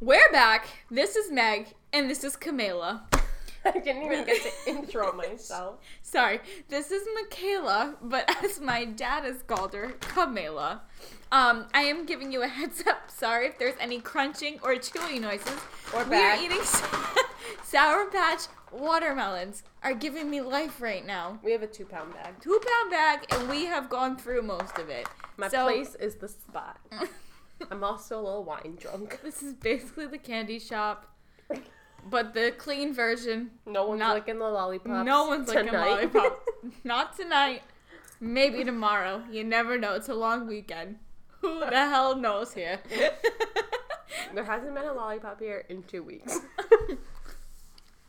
We're back. This is Meg, and this is Camila. I didn't even get to intro myself. Sorry, this is Michaela, but as my dad has called her, Camila. Um, I am giving you a heads up. Sorry if there's any crunching or chewing noises. Or we are eating Sour Patch watermelons. Are giving me life right now. We have a two pound bag. Two pound bag, and we have gone through most of it. My So- place is the spot. I'm also a little wine drunk. This is basically the candy shop, but the clean version. No one's Not- licking the lollipops. No one's licking tonight. lollipop. Not tonight. Maybe tomorrow. You never know. It's a long weekend. Who the hell knows here? there hasn't been a lollipop here in two weeks.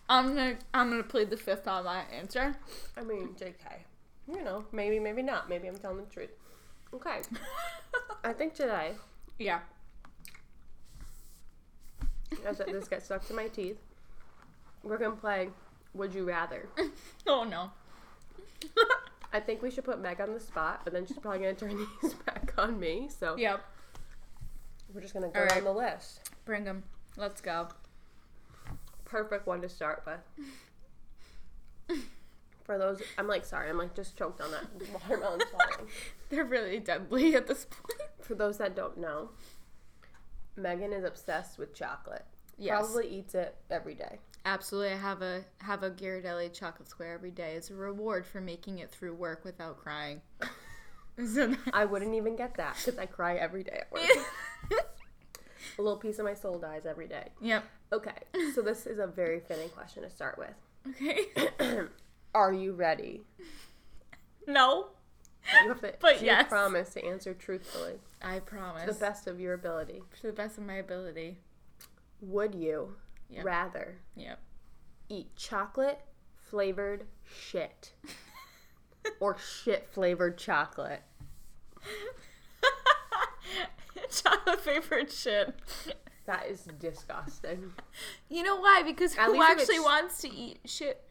I'm gonna I'm gonna plead the fifth on my answer. I mean, JK. You know, maybe, maybe not. Maybe I'm telling the truth. Okay. I think today, Yeah. as this gets stuck to my teeth, we're gonna play Would You Rather. Oh no. I think we should put Meg on the spot, but then she's probably gonna turn these back on me. So Yep. we're just gonna go All down the list. Bring them. Let's go. Perfect one to start with. For those, I'm like, sorry, I'm like just choked on that watermelon swallowing. They're really deadly at this point. For those that don't know, Megan is obsessed with chocolate. Yes. Probably eats it every day. Absolutely. I have a have a Ghirardelli chocolate square every day as a reward for making it through work without crying. So I wouldn't even get that because I cry every day at work. A little piece of my soul dies every day. Yep. Okay, so this is a very fitting question to start with. Okay. Are you ready? no. You have to But you yes. promise to answer truthfully, I to promise. the best of your ability. To the best of my ability. Would you Yep. rather Yep. eat chocolate flavored shit or shit flavored chocolate? chocolate flavored shit. That is disgusting. You know why? Because At who actually wants to eat shit?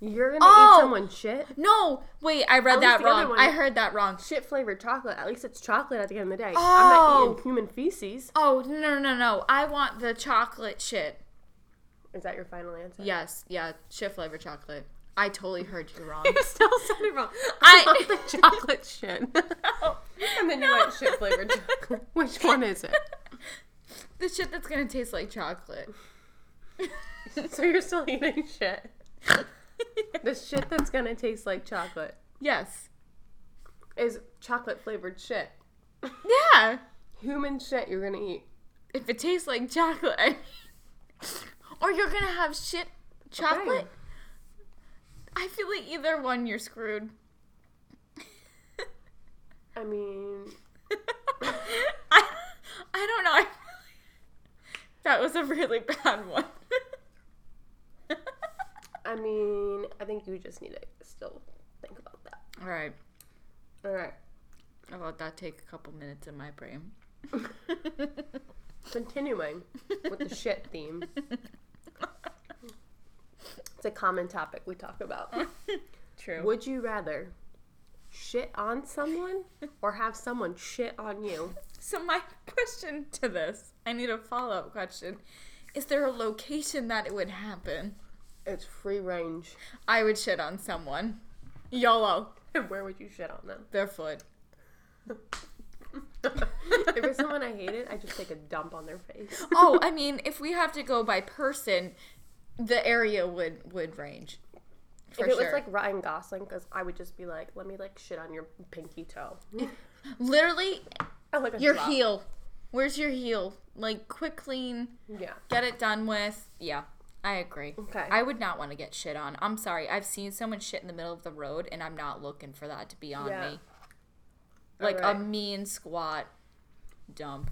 You're gonna Oh! eat someone's shit? No, wait, I read At that wrong. one- I heard that wrong. Shit flavored chocolate. At least it's chocolate at the end of the day. I'm Oh. not eating human feces. Oh no no no no! I want the chocolate shit. Is that your final answer? Yes, yeah, shit flavored chocolate. I totally heard you wrong. You still said it wrong. I- I want the chocolate shit. and then you went shit flavored chocolate. Which one is it? the shit that's gonna taste like chocolate. So you're still eating shit. The shit that's gonna taste like chocolate yes. is chocolate flavored shit. Yeah. Human shit you're gonna eat. If it tastes like chocolate, I mean, or you're gonna have shit chocolate. I feel like either one, you're screwed. I mean, I, I don't know. I that was a really bad one. I mean, I think you just need to still think about that. All right. All right. I'll let that take a couple minutes in my brain. Continuing with the shit theme. It's a common topic we talk about. True. Would you rather shit on someone or have someone shit on you? So my question to this, I need a follow-up question. Is there a location that it would happen? It's free range. I would shit on someone. YOLO. And where would you shit on them? Barefoot. if it's someone I hated, I just take a dump on their face. Oh, I mean, if we have to go by person, the area would would range. For if it sure. was like Ryan Gosling, because I would just be like, let me like shit on your pinky toe. Literally, like your drop. heel. Where's your heel? Like quick clean, Yeah. get it done with. Yeah, I agree. Okay. I would not want to get shit on. I'm sorry. I've seen someone shit in the middle of the road, and I'm not looking for that to be on Yeah. me. Like Alright. a mean squat dump.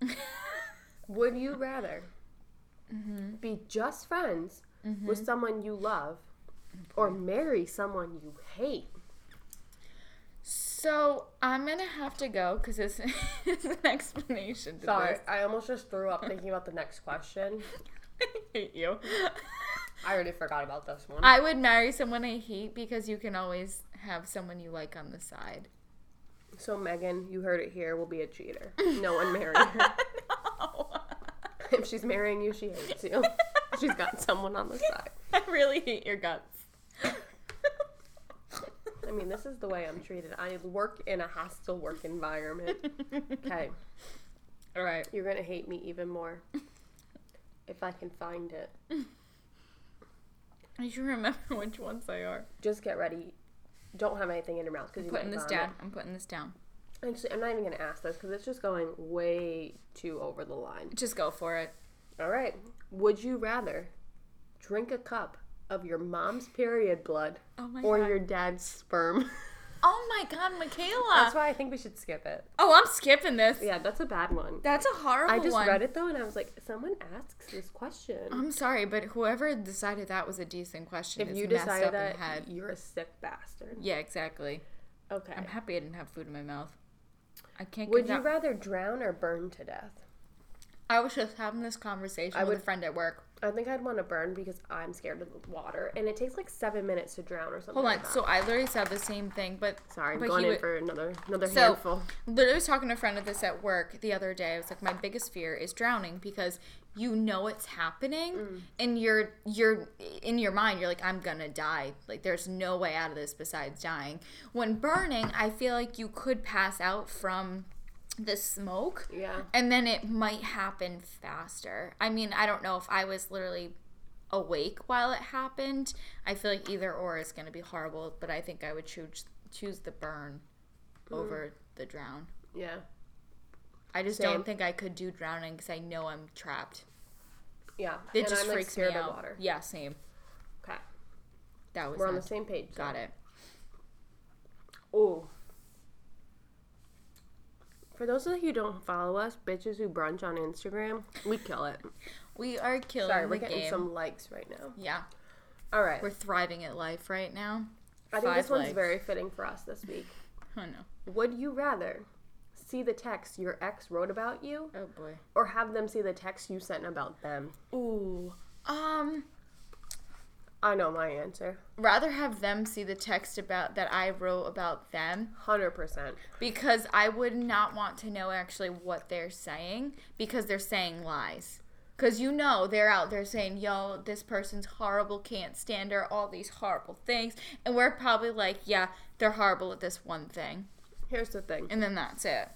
Would you rather Mm-hmm. be just friends with someone you love or marry someone you hate? So I'm gonna have to go because this is an explanation. To Sorry, this. I almost just threw up thinking about the next question. I hate you. I already forgot about this one. I would marry someone I hate because you can always have someone you like on the side. so Megan, you heard it here. Will be a cheater. No one marry her. no. she's marrying you, she hates you. she's got someone on the side. I really hate your guts. I mean, this is the way I'm treated. I work in a hostile work environment. Okay, All right. you're gonna hate me even more if I can find it. I should remember which ones they are. Just get ready. Don't have anything in your mouth because you're putting this down. I'm putting this down. Actually, I'm not even gonna ask this because it's just going way too over the line. Just go for it. All right. Would you rather drink a cup of your mom's period blood Oh my or god. your dad's sperm? Oh my god, Michaela. That's why I think we should skip it. oh, I'm skipping this. Yeah, that's a bad one. That's a horrible one. I just one. read it though, and I was like, someone asks this question. I'm sorry, but whoever decided that was a decent question if is you messed decided up that, in the head. you're a sick bastard. Yeah, exactly. Okay. I'm happy I didn't have food in my mouth. I can't. Would you that- rather drown or burn to death? I was just having this conversation I with would- a friend at work. I think I'd want to burn because I'm scared of the water, and it takes like seven minutes to drown or something. Hold like on. that. So I literally said the same thing, but sorry, I'm but going in would- for another another So- handful. literally was talking to a friend of this at work the other day. I was like, my biggest fear is drowning because you know it's happening, Mm. and you're you're in your mind you're like, I'm gonna die. Like there's no way out of this besides dying. When burning, I feel like you could pass out from the smoke. Yeah. And then it might happen faster. I mean, I don't know if I was literally awake while it happened. I feel like either or is going to be horrible, but I think I would choose choose the burn hmm. over the drown. Yeah. I just Same. don't think I could do drowning because I know I'm trapped. Yeah. It and just I'm, freaks scared me out. water. Yeah, same. Okay. That was We're on the same page. Got it. Oh. For those of you who don't follow us, bitches who brunch on Instagram, we kill it. We are killing Sorry, we're getting game. some likes right now. Yeah, All right. we're thriving at life right now. I think this one's likes. very fitting for us this week. Oh no. Would you rather see the text your ex wrote about you Oh boy. or have them see the text you sent about them? Ooh. Um. I know my answer. rather have them see the text about that I wrote about them 100%. because I would not want to know actually what they're saying because they're saying lies. Cause you know they're out there saying, "Yo, this person's horrible, can't stand her, all these horrible things," and we're probably like, "Yeah, they're horrible at this one thing," Here's the thing. and then that's it.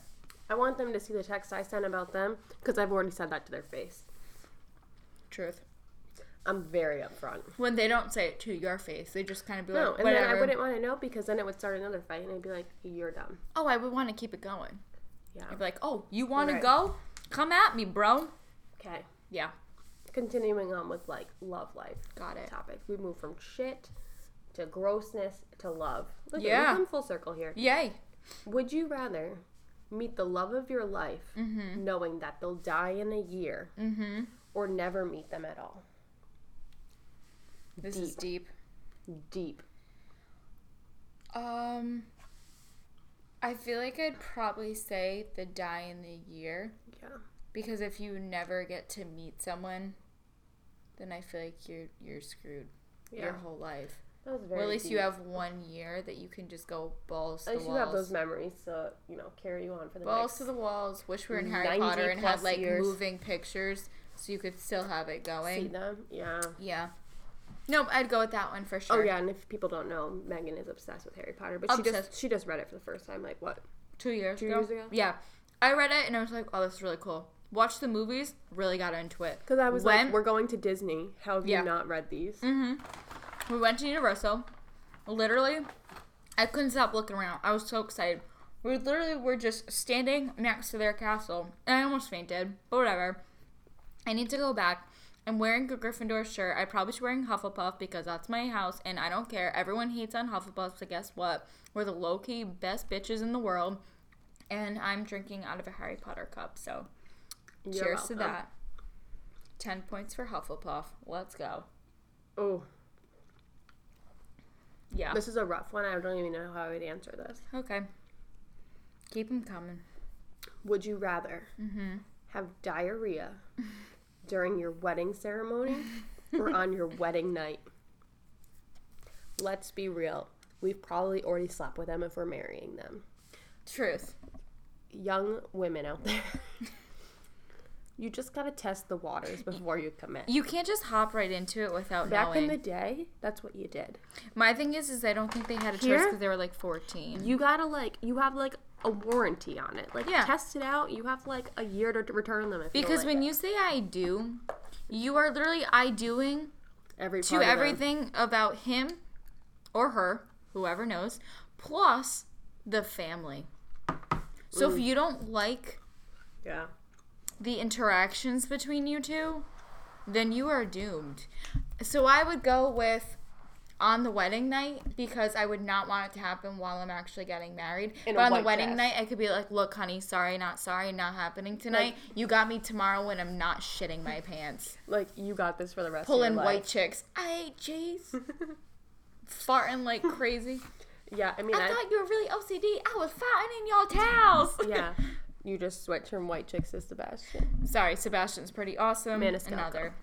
I want them to see the text I sent about them because I've already said that to their face. Truth. I'm very upfront. When they don't say it to your face, they just kind of be No, like, and then I wouldn't want to know because then it would start another fight and I'd be like, you're dumb. oh, I would want to keep it going. Yeah. I'd be like, "Oh, you want Right. to go? Come at me, bro." Okay. Yeah, Continuing on with like love life got it. topics. We move from shit to grossness to love. Look, Yeah. we come full circle here. Yay. Would you rather meet the love of your life Mm-hmm. knowing that they'll die in a year Mm-hmm. or never meet them at all? This is deep. Deep. Um, I feel like I'd probably say the die in the year Yeah. because if you never get to meet someone, then I feel like you're you're screwed Yeah. your whole life. That was Or very at least deep. you have one year that you can just go balls to At the least you have those memories to, you know, carry you on for the balls to the walls. Wish we were in Harry 90 Potter and had like years. moving pictures so you could still have it going. see them. Yeah. Yeah. Nope, I'd go with that one for sure. Oh yeah, and if people don't know, Megan is obsessed with Harry Potter, but she just she just read it for the first time. Like what? Two years Two ago. years ago? Yeah. I read it and I was like, oh, this is really cool. Watched the movies, really got into it. Because I was When- like, we're going to Disney. How have Yeah. you not read these? Mm-hmm. We went to Universal. Literally, I couldn't stop looking around. I was so excited. We literally were just standing next to their castle, and I almost fainted. But whatever. I need to go back. I'm wearing a Gryffindor shirt. I probably should be wearing Hufflepuff because that's my house, and I don't care. Everyone hates on Hufflepuff, so guess what? We're the low key best bitches in the world, and I'm drinking out of a Harry Potter cup. So, You're cheers to that. Ten points for Hufflepuff. Let's go. Oh, Yeah. this is a rough one. I don't even know how I would answer this. Okay. Keep them coming. Would you rather Mm-hmm. have diarrhea during your wedding ceremony or on your wedding night? Let's be real. We've probably already slept with them if we're marrying them. Truth. Young women out there. You just gotta test the waters before you commit. You can't just hop right into it without Back knowing. in the day, that's what you did. My thing is, is I don't think they had a choice Here? because they were like 14. You gotta like, you have like a warranty on it. Like, Yeah. test it out. You have like a year to return them. Because you don't when like you say I do, you are literally I doing it. every to part of them. everything about him or her, whoever knows, plus the family. So Mm. if you don't like yeah, the interactions between you two, then you are doomed. So I would go with on the wedding night because I would not want it to happen while I'm actually getting married. In but on the wedding dress. night, I could be like, "Look, honey, sorry, not sorry, not happening tonight. you got me tomorrow when I'm not shitting my pants, like you got this for the rest pulling white life. chicks. I cheese, farting like crazy. yeah, I mean, I I, thought you were really OCD. I was farting in your towels. yeah, you just switch from white chicks to Sebastian. Sorry, Sebastian's pretty awesome. Maniscalco. Another,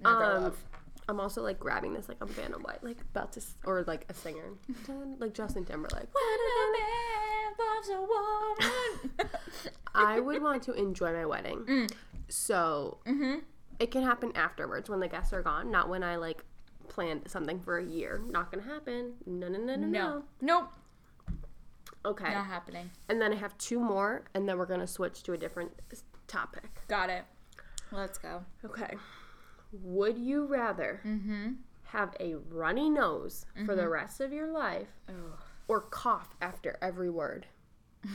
another Um, love. I'm also like grabbing this like I'm Vanna White, like about to, s- or like a singer, like Justin Timberlake. When a man loves a woman. I would want to enjoy my wedding, Mm. so mm-hmm. it can happen afterwards when the guests are gone, not when I like planned something for a year. Not gonna happen. No, no, no, no, no. No. Nope. Okay, Not happening. and then I have two more, and then we're gonna switch to a different s- topic. Got it. Let's go. Okay. Would you rather Mm-hmm. have a runny nose for the rest of your life Oh. or cough after every word?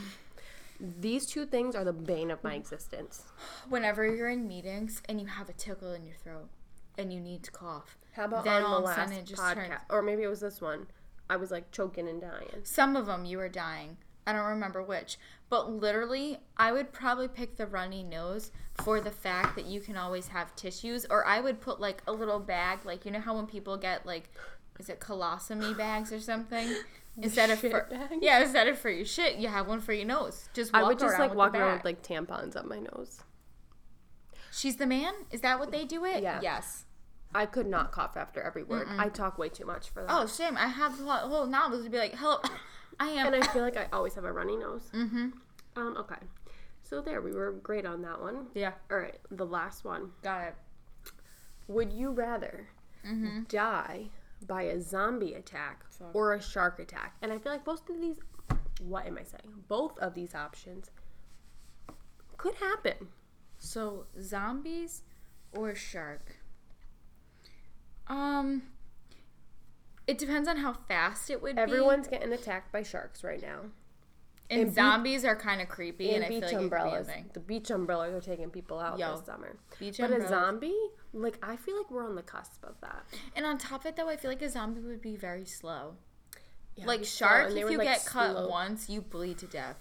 These two things are the bane of my existence. Whenever you're in meetings and you have a tickle in your throat and you need to cough, How about Then on all the of a sudden last podcast? turns- Or maybe it was this one. I was like choking and dying. some of them you were dying. I don't remember which, but literally, I would probably pick the runny nose for the fact that you can always have tissues, or I would put like a little bag, like you know how when people get like, is it colostomy bags or something? Instead of for bags? yeah, instead of for your shit, you have one for your nose. Just walk I would just like walk around with like tampons up my nose. She's the man. Is that what they do it? Yeah. Yes. I could not cough after every word. I talk way too much for that. Oh, shame. I have the whole whole novels to be like, hello, I am. And I feel like I always have a runny nose. mm-hmm. Um, okay. So there, we were great on that one. Yeah. All right, the last one. Got it. Would you rather Mm-hmm. die by a zombie attack or a shark attack? And I feel like both of these, what am I saying? Both of these options could happen. So zombies or shark? Um, it depends on how fast it would be Everyone's getting attacked by sharks right now. And, and beach- zombies are kind of creepy, and, And I feel like could be umbrellas—the beach umbrellas are taking people out Yo. this summer. Beach But a zombie, like I feel like we're on the cusp of that. And on top of it, though, I feel like a zombie would be very slow. Yeah, like shark, if you like, get cut once, you bleed to death.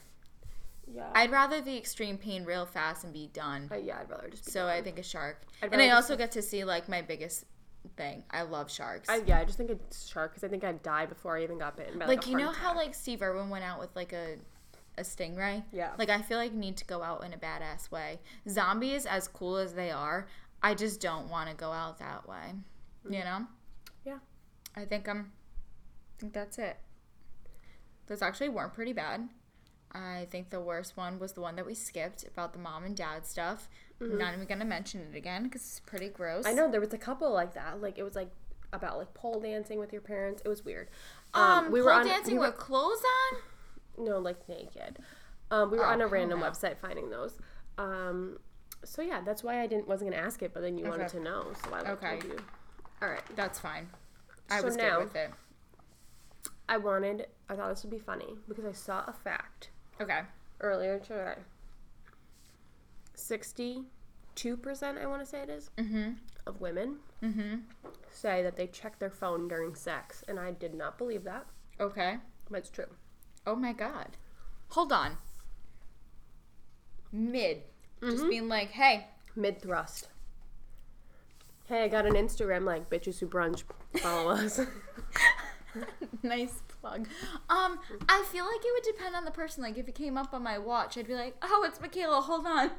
yeah, I'd rather the extreme pain real fast and be done. I, yeah, I'd rather just be. So done. I think a shark. And I also get to see like my biggest thing. I love sharks. I, yeah, I just think it's shark because I think I'd die before I even got bitten. By, like, like you know heart how like Steve Irwin went out with like a a stingray. Yeah. Like I feel like need to go out in a badass way. Zombies, as cool as they are, I just don't want to go out that way. Mm. You know. Yeah. I think I'm. I think that's it. Those actually weren't pretty bad. I think the worst one was the one that we skipped about the mom and dad stuff. I'm not even gonna mention it again because it's pretty gross. Mm-hmm. I know there was a couple like that. Like it was like about like pole dancing with your parents. It was weird. Um, we pole were on dancing we were, with clothes on. no like naked. Um, we were Oh, on a random website finding those. Um, so yeah, that's why I didn't wasn't gonna ask it, but then you wanted to know, so I like Okay. told you. All right. That's fine. I So was now- good with it. I wanted. I thought this would be funny because I saw a fact Okay. earlier today. Sixty-two percent, I want to say it is, Mm-hmm. of women Mm-hmm. say that they check their phone during sex, and I did not believe that, Okay. but it's true. Oh my god. Hold on. Mid. Just Mhm. being like, hey, Mid thrust. Hey, I got an Instagram like bitches who brunch. Follow us. nice plug. Um, I feel like it would depend on the person. Like, if it came up on my watch, I'd be like, oh, it's Michaela. Hold on.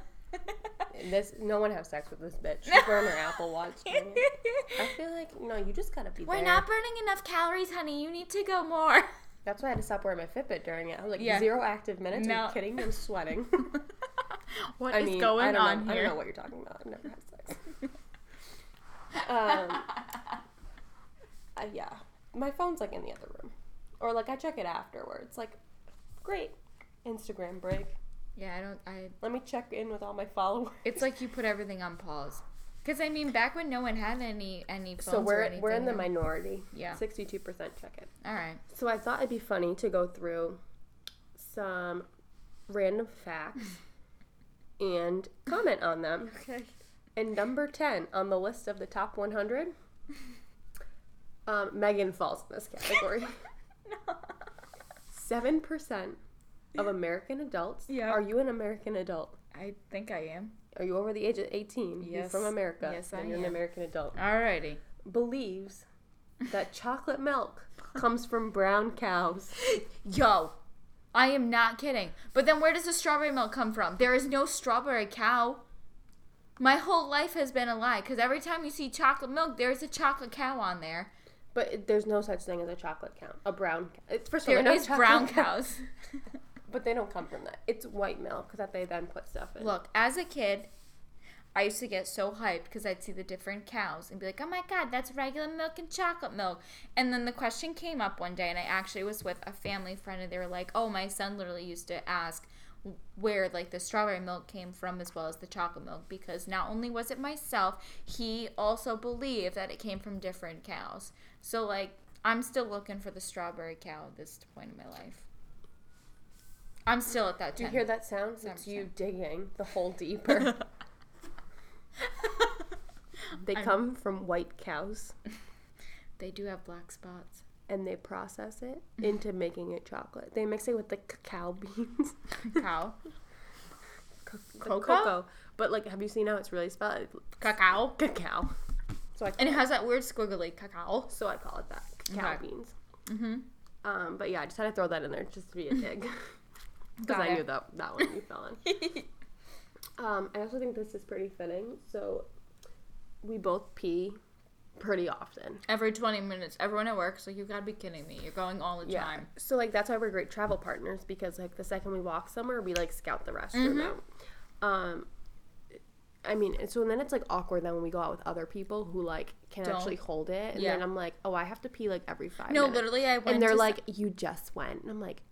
This no one have sex with this bitch. She's wearing her Apple Watch. I feel like no, you just gotta be We're there. not burning enough calories, honey. You need to go more. That's why I had to stop wearing my Fitbit during it. I was like Yeah. zero active minutes. Are No. you kidding me? I'm sweating. What I is mean, going I don't on know, I don't know what you're talking about. I've never had sex. um, uh, yeah, my phone's like in the other room, or like I check it afterwards. Like, great, Instagram break. Yeah, I don't. I. Let me check in with all my followers. It's like you put everything on pause. Because I mean, back when no one had any any phones so or we're anything. we're in the minority. Yeah. sixty-two percent check it. All right. So I thought it'd be funny to go through some random facts and comment on them. Okay. And number 10 on the list of the top 100, um, Megan falls in this category. 7% of American adults. Yeah. Are you an American adult? I think I am. Are you over the age of 18? You're Yes. from America. Yes, I you're an. American adult. Alrighty. Believes that chocolate milk comes from brown cows. Yo, I am not kidding. But then where does the strawberry milk come from? There is no strawberry cow. My whole life has been a lie because every time you see chocolate milk, there's a chocolate cow on there. But it- there's no such thing as a chocolate cow. A brown cow. It's, first of all, There is brown cows. But they don't come from that. It's white milk that they then put stuff in. Look, as a kid, I used to get so hyped because I'd see the different cows and be like, oh my god, that's regular milk and chocolate milk. And then the question came up one day, and I actually was with a family friend, and they were like, oh, my son literally used to ask where like the strawberry milk came from as well as the chocolate milk because not only was it myself he also believed that it came from different cows so like i'm still looking for the strawberry cow at this point in my life i'm still at that Do you hear that sound? It's 10%. you digging the hole deeper. they come from white cows they do have black spots and they process it into making it chocolate. They mix it with the cacao beans. The Cocoa? cocoa. But like, have you seen how it's really spelled? cacao Cacao. So I and it has that weird squiggly cacao so I call it that. Cacao Okay. beans. mm-hmm Um, but yeah, I just had to throw that in there just to be a dig. Because I knew that that one you fell in. Um, I also think this is pretty fitting. So we both pee pretty often. every 20 minutes everyone at work's like you gotta be kidding me you're going all the Yeah. time So like that's why we're great travel partners because like the second we walk somewhere, we like scout the restroom Mhm. out. Um, I mean, so and so then it's like awkward then when we go out with other people who like can Don't. actually hold it, and Yeah. then I'm like, oh, I have to pee like every five. no minutes. literally i went and they're to like, you just went, and I'm like,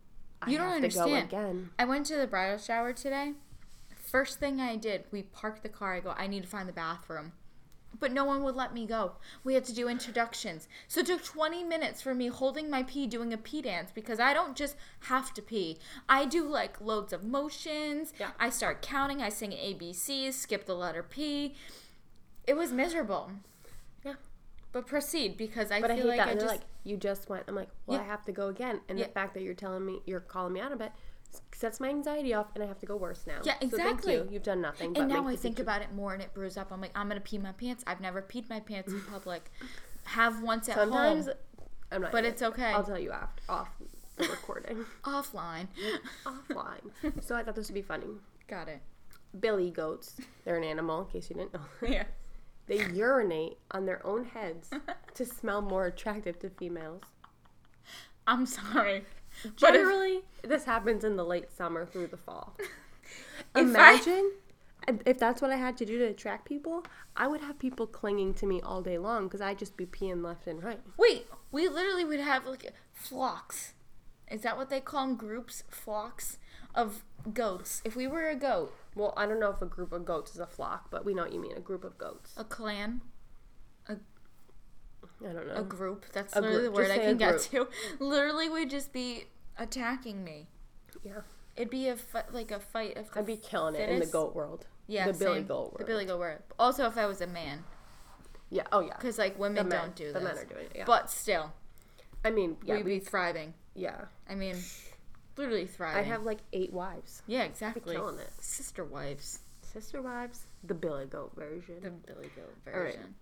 I You don't understand. again. I went to the bridal shower today. First thing I did, we parked the car. I go, I need to find the bathroom. But no one would let me go. We had to do introductions. So it took 20 minutes for me holding my pee doing a pee dance because I don't just have to pee. I do like loads of motions. Yeah. I start counting. I sing ABCs, skip the letter P. It was miserable. Yeah. But proceed because I But I feel hate like that. I just. like, you just went. I'm like, well, Yeah. I have to go again. And Yeah. the fact that you're telling me, you're calling me out of it, sets my anxiety off, and I have to go worse now. Yeah, So thank exactly. you. You've done nothing. But and now I think about it more and it brews up. I'm like, I'm gonna pee my pants. I've never peed my pants in public. Have once at Sometimes home, I'm not. but it's okay. I'll tell you after off the recording, Offline. offline. So I thought this would be funny. Got it. Billy goats. They're an animal, in case you didn't know. Yeah. They urinate on their own heads to smell more attractive to females. I'm sorry. But if- this happens in the late summer through the fall. Imagine if, if that's what I had to do to attract people, I would have people clinging to me all day long because I'd just be peeing left and right. Wait, we literally would have like flocks. Is that what they call them? Groups, flocks of goats. If we were a goat, Well, I don't know if a group of goats is a flock, but we know what you mean a group of goats. a clan, I don't know. a group. That's A literally group. the word I can get to. Literally, would just be attacking me. yeah. It'd be a fi- like a fight of I'd be killing it in the goat world. Yeah, the Billy goat world. The. Billy goat world. Also, if I was a man, Yeah. Oh yeah. because like women men, don't do that. the this. men are doing it. Yeah. But still, I mean, yeah, we'd we, be thriving. yeah. I mean, literally thrive. I thriving. have like eight wives. yeah, exactly. killing it. Sister wives, Sister wives, the Billy goat version. the Billy goat All right. version.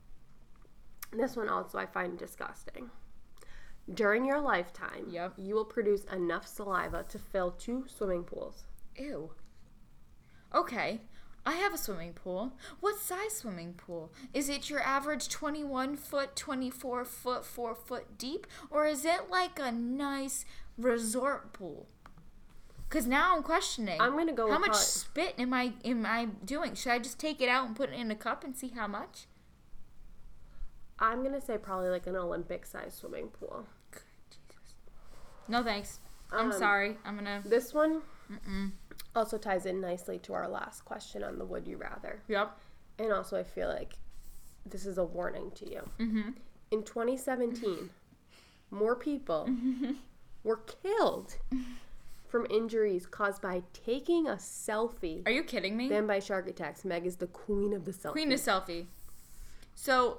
This one also I find disgusting. During your lifetime, Yep. you will produce enough saliva to fill two swimming pools. Ew. Okay. I have a swimming pool. What size swimming pool? Is it your average 21 foot, 24 foot, 4 foot deep? Or is it like a nice resort pool? Cause now I'm questioning. I'm gonna go How much hot. spit am I am I doing? Should I just take it out and put it in a cup and see how much? I'm gonna say probably like an Olympic sized swimming pool. No thanks. I'm Um, sorry. I'm gonna. This one Mm-mm. also ties in nicely to our last question on the would you rather. Yep. And also, I feel like this is a warning to you. Mm-hmm. In 2017, more people were killed from injuries caused by taking a selfie Are you kidding me? than by shark attacks. Meg is the queen of the selfie. Queen of selfie. So,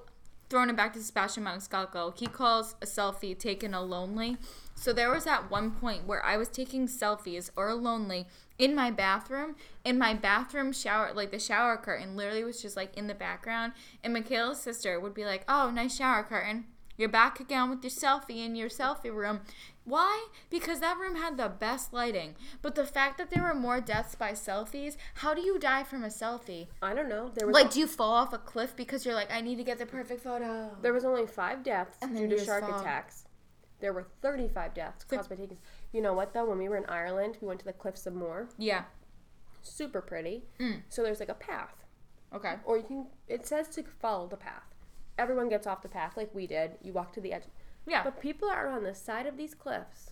throwing it back to Sebastian Maniscalco, he calls a selfie taken a lonely. So there was at one point where I was taking selfies or lonely in my bathroom, in my bathroom shower, like the shower curtain, literally was just like in the background. And Michaela's sister would be like, "Oh, nice shower curtain." You're back again with your selfie in your selfie room. Why? Because that room had the best lighting. But the fact that there were more deaths by selfies, how do you die from a selfie? I don't know. There was Like, do you fall off a cliff because you're like, I need to get the perfect photo? there was only five deaths due to shark fall. attacks. There were 35 deaths caused by taking. You know what though? When we were in Ireland, we went to the Cliffs of Moher. Yeah. Super pretty. Mm. So there's like a path, Okay. or you can. It says to follow the path. Everyone gets off the path like we did. You walk to the edge. Yeah. But people are on the side of these cliffs,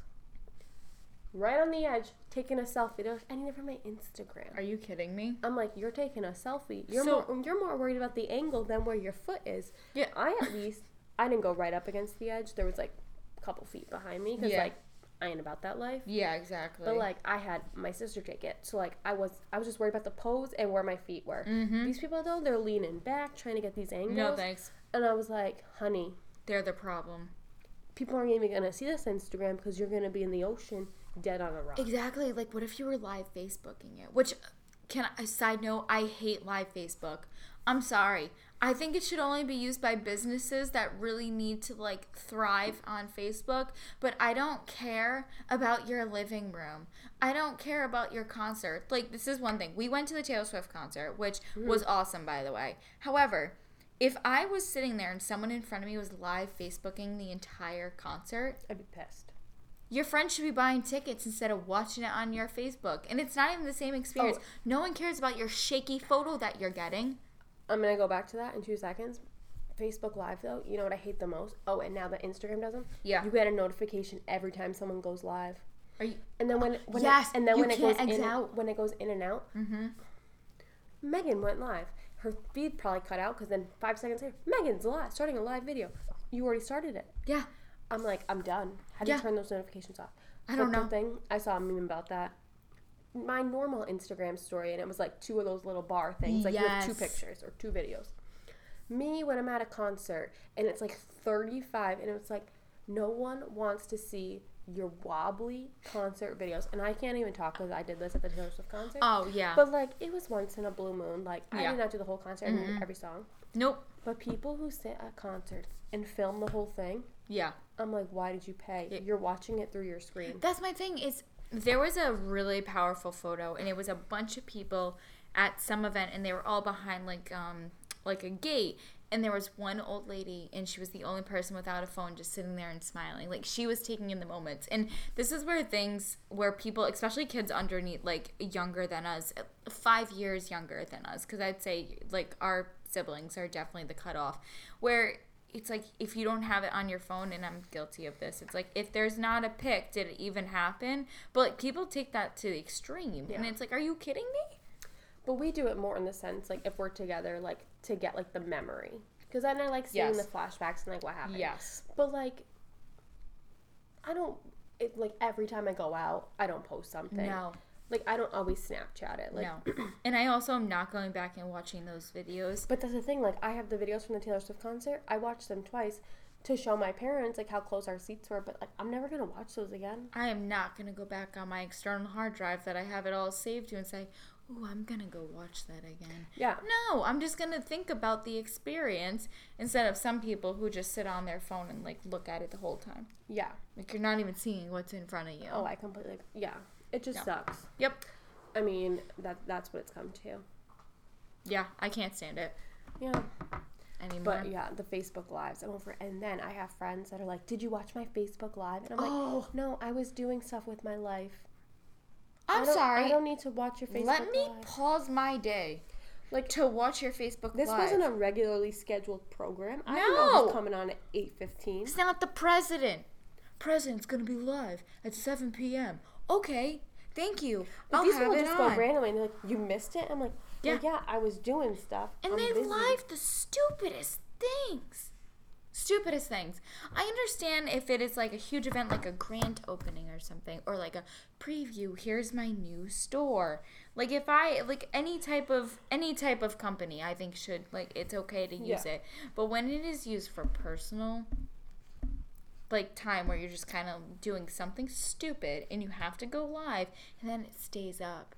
right on the edge, taking a selfie. They're like, I need it for my Instagram. Are you kidding me? I'm like, you're taking a selfie. You're So- more you're more worried about the angle than where your foot is. Yeah. I at least I didn't go right up against the edge. There was like a couple feet behind me because Yeah. like I ain't about that life. Yeah, exactly. But like I had my sister take it, so like I was I was just worried about the pose and where my feet were. mm-hmm. These people though they're leaning back trying to get these angles. No thanks. And I was like, honey, They're the problem. people aren't even gonna see this Instagram because you're gonna be in the ocean dead on a rock. Exactly. Like, what if you were live Facebooking it? Which, can I, side note, I hate live Facebook. I'm sorry. I think it should only be used by businesses that really need to like thrive on Facebook, but I don't care about your living room. I don't care about your concert. Like this is one thing. We went to the Taylor Swift concert, which mm-hmm. was awesome by the way. However, if I was sitting there and someone in front of me was live Facebooking the entire concert, I'd be pissed. your friend should be buying tickets instead of watching it on your Facebook. And it's not even the same experience. Oh. No one cares about your shaky photo that you're getting. I'm gonna go back to that in two seconds. Facebook Live though, you know what I hate the most? Oh, and now that Instagram does them, Yeah. you get a notification every time someone goes live. Are you? And then when, when Yes, it, and then when it goes in out. when it goes in and out, Mm-hmm. Megan went live. Her feed probably cut out because then five seconds later, Megan's live, starting a live video. You already started it. Yeah. I'm like, I'm done. How do Yeah. you turn those notifications off? I don't know. Thing I saw a meme about that. My normal Instagram story, and it was like two of those little bar things, like you have two pictures or two videos. Me when I'm at a concert, and it's like 35, and it's like no one wants to see your wobbly concert videos, and I can't even talk because I did this at the Taylor Swift concert. Oh yeah. But like it was once in a blue moon. Like I Yeah. did not do the whole concert, I knew every song. nope. But people who sit at concerts and film the whole thing, Yeah. I'm like, why did you pay? Yeah. You're watching it through your screen. That's my thing. Is there was a really powerful photo, and it was a bunch of people at some event, and they were all behind like um like a gate. And there was one old lady, and she was the only person without a phone, just sitting there and smiling. Like she was taking in the moments. And this is where things, where people, especially kids underneath, like younger than us, five years younger than us, because I'd say like our siblings are definitely the cutoff, where it's like if you don't have it on your phone and i'm guilty of this it's like if there's not a pic did it even happen but like people take that to the extreme and it's like are you kidding me But we do it more in the sense like if we're together, like to get like the memory. Because then I like seeing Yes. the flashbacks and like what happened. yes But like, I don't. It like every time I go out, I don't post something. no Like I don't always Snapchat it. Like, no and i also am not going back and watching those videos But that's the thing. Like I have the videos from the Taylor Swift concert. I watched them twice to show my parents like how close our seats were. But like I'm never gonna watch those again. i am not going to go back on my external hard drive that i have it all saved to and say oh i'm to go watch that again Yeah. no i'm just to think about the experience instead of some people who just sit on their phone and like look at it the whole time Yeah. like you're not even seeing what's in front of you Oh, I completely. Yeah. It just sucks. yep I mean that that's what it's come to. yeah i can't stand it Yeah. anymore. But yeah, the Facebook lives. I'm over, and then I have friends that are like, "Did you watch my Facebook live?" And I'm like, oh, "No, I was doing stuff with my life." I'm I sorry. I don't need to watch your Facebook. Let me Live. pause my day like to watch your Facebook This Live. wasn't a regularly scheduled program. I No. was coming on at eight fifteen. It's not the president. President's gonna be live at 7 p.m. Okay, thank you. But I'll these have people it just on. go randomly and they're like, "You missed it." I'm like, "Yeah, Yeah. yeah, I was doing stuff." and I'm they busy." live the stupidest things. Stupidest things. I understand if it is like a huge event, like a grand opening or something, or like a preview. Here's my new store. Like if I like any type of any type of company, I think should like it's okay to use Yeah. it. But when it is used for personal, like time where you're just kind of doing something stupid and you have to go live, and then it stays up,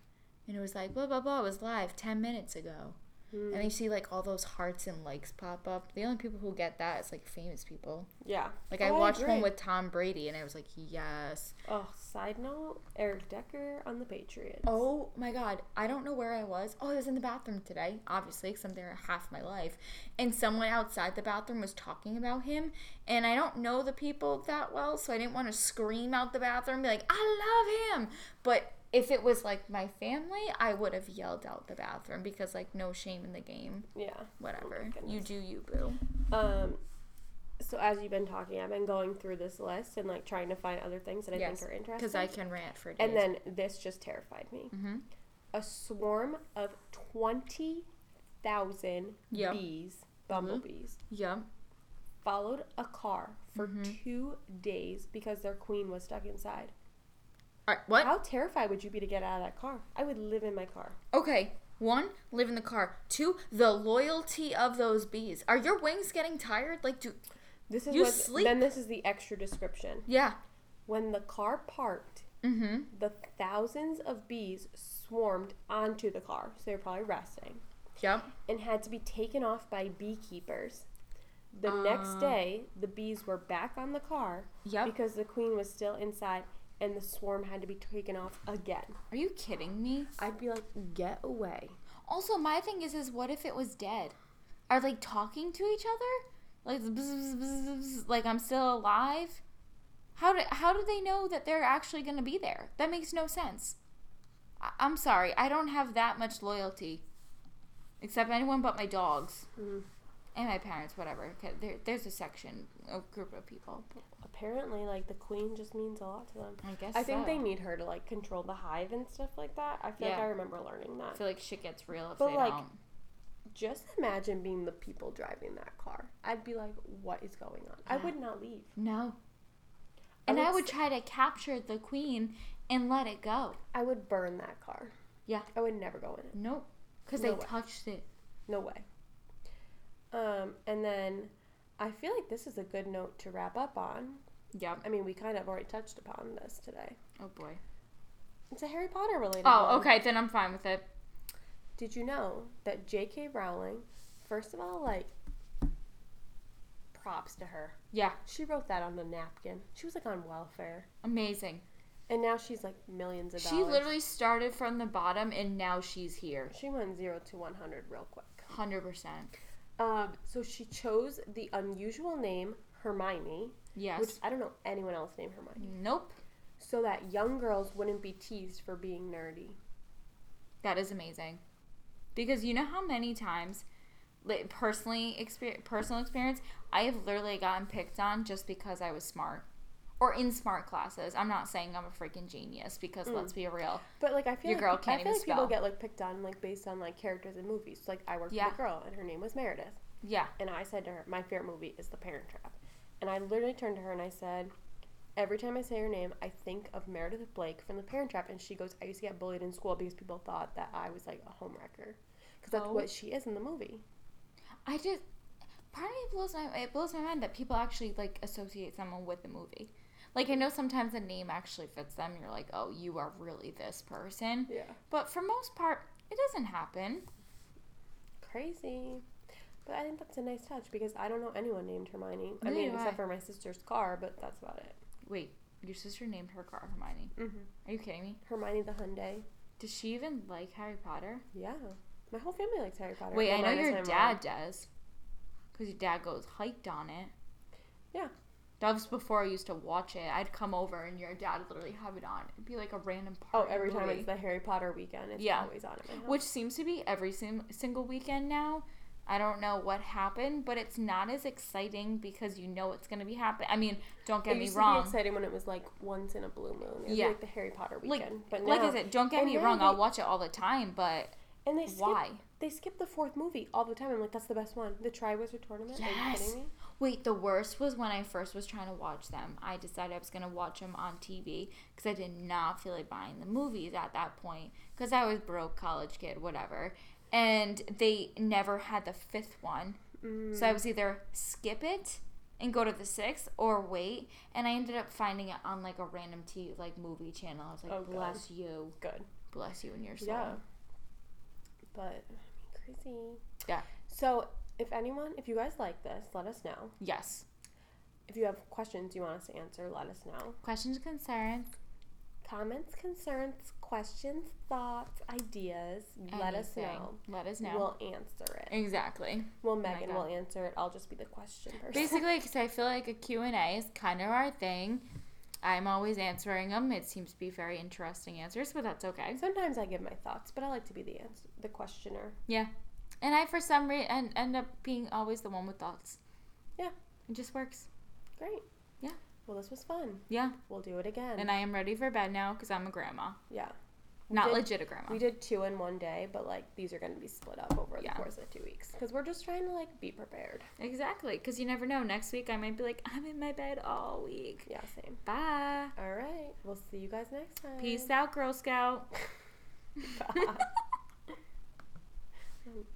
and it was like blah blah blah. It was live ten minutes ago. Hmm. And you see like all those hearts and likes pop up. The only people who get that is like famous people. Yeah. Like I Oh, watched one with Tom Brady and I was like, yes. Oh, side note: Eric Decker on the Patriots. Oh my god, I don't know where I was. Oh, I was in the bathroom today, obviously, because I'm there half my life. And someone outside the bathroom was talking about him. And I don't know the people that well, so I didn't want to scream out the bathroom and be like, I love him. But if it was like my family, I would have yelled out the bathroom because, like, no shame in the game. Yeah. Whatever. goodness. you do you, boo. Um. So as you've been talking, I've been going through this list and like trying to find other things that I Yes, think are interesting. Because I can rant for days. and then this just terrified me. Mhm. A swarm of twenty thousand Yep. bees, bumblebees, Yep. followed a car for Mhm. two days because their queen was stuck inside. Right, what? How terrified would you be to get out of that car? I would live in my car. Okay, one, live in the car. Two, the loyalty of those bees. Are your wings getting tired? Like, do This is You what. sleep? Then this is the extra description. yeah. When the car parked, Mm-hmm. the thousands of bees swarmed onto the car, so they're probably resting, Yep. and had to be taken off by beekeepers. The next Uh. day, the bees were back on the car Yep. because the queen was still inside, and the swarm had to be taken off again. Are you kidding me? I'd be like, get away. Also, my thing is, is what if it was dead? Are they talking to each other? Like, bzz, bzz, bzz, like I'm still alive? How do how do they know that they're actually gonna be there? That makes no sense. I, I'm sorry, I don't have that much loyalty, except anyone but my dogs Mhm. and my parents. whatever. There, there's a section, a group of people. Apparently, like the queen just means a lot to them. I guess I think so. they need her to like control the hive and stuff like that. I feel like I remember learning that. I feel like shit gets real if But, they like, don't. Just imagine being the people driving that car. I'd be like, what is going on? I would not leave. No. I And I would would s- try to capture the queen and let it go. I would burn that car. Yeah. I would never go in it. Nope. Because No they way. touched it. No way. Um, and then I feel like this is a good note to wrap up on. Yep. I mean, we kind of already touched upon this today. Oh boy. It's a Harry Potter related. Oh, one. okay. Then I'm fine with it. Did you know that J.K. Rowling, first of all, like, props to her. Yeah. She wrote that on a napkin. She was like on welfare. Amazing. And now she's like millions of dollars. She literally started from the bottom and now she's here. She went zero to 100 real quick. 100%. Um, so she chose the unusual name Hermione, Yes. which I don't know anyone else named Hermione, nope. so that young girls wouldn't be teased for being nerdy. That is amazing. Because you know how many times, like, personally, experience, personal experience, I have literally gotten picked on just because I was smart. Or in smart classes. I'm not saying I'm a freaking genius because let's mm. be real. But like I feel Your like, girl can't I feel like people get like picked on like based on like characters in movies. So, like I worked Yeah. with a girl and her name was Meredith, Yeah. and I said to her, my favorite movie is The Parent Trap, and I literally turned to her and I said, every time I say her name, I think of Meredith Blake from The Parent Trap, and she goes, I used to get bullied in school because people thought that I was like a homewrecker, because that's Oh. what she is in the movie. I just part of me blows my it blows my mind that people actually like associate someone with the movie. Like I know sometimes a name actually fits them. You're like, oh, you are really this person. Yeah. But for most part, it doesn't happen. Crazy. But I think that's a nice touch because I don't know anyone named Hermione. I Neither mean, do except I. for my sister's car, but that's about it. Wait, your sister named her car Hermione. Mm-hmm. Are you kidding me? Hermione the Hyundai. Does she even like Harry Potter? Yeah. My whole family likes Harry Potter. Wait, Well, I know your my mom. dad does. Because your dad goes hiked on it. Yeah. That was before I used to watch it. I'd come over and your dad would literally have it on. It'd be like a random Oh, part. every time it's the Harry Potter weekend, it's Yeah. always on at my house. which seems to be every sim- single weekend now. I don't know what happened, but it's not as exciting because you know it's going to be happening. I mean, don't get it me used wrong. be exciting when it was like once in a blue moon. It Yeah. like the Harry Potter Like- weekend. but like I said, don't get me now wrong. I'll watch it all the time, but and they skip, why? They skip the fourth movie all the time. I'm like, that's the best one. The Triwizard Tournament. Are you Yes. kidding me? Wait, the worst was when I first was trying to watch them. I decided I was going to watch them on TV because I did not feel like buying the movies at that point because I was broke college kid, whatever. And they never had the fifth one. Mm. So I was either skip it and go to the sixth or wait. And I ended up finding it on like a random T like movie channel. I was like, Oh, bless you. Good. Bless you and your soul. Yeah. But I mean, crazy. Yeah. So if anyone, if you guys like this, let us know. Yes. If you have questions you want us to answer, let us know. Questions, concerns, Comments, concerns, questions, thoughts, ideas, let us know. Let us know. We'll answer it. exactly. Well, oh Megan God. will answer it. I'll just be the question person. Basically, because I feel like a Q&A is kind of our thing. I'm always answering them. It seems to be very interesting answers, but that's okay. Sometimes I give my thoughts, but I like to be the answer, the questioner. Yeah. And I, for some reason, end up being always the one with thoughts. Yeah. It just works. Great. Well, this was fun. Yeah. We'll do it again. And I am ready for bed now because I'm a grandma. yeah. Not did- legit a grandma. We did two in one day, but like these are going to be split up over Yeah. the course of two weeks because we're just trying to like be prepared. Exactly. Because you never know. Next week, I might be like, I'm in my bed all week. Yeah, same. Bye. All right. We'll see you guys next time. Peace out, Girl Scout. Bye.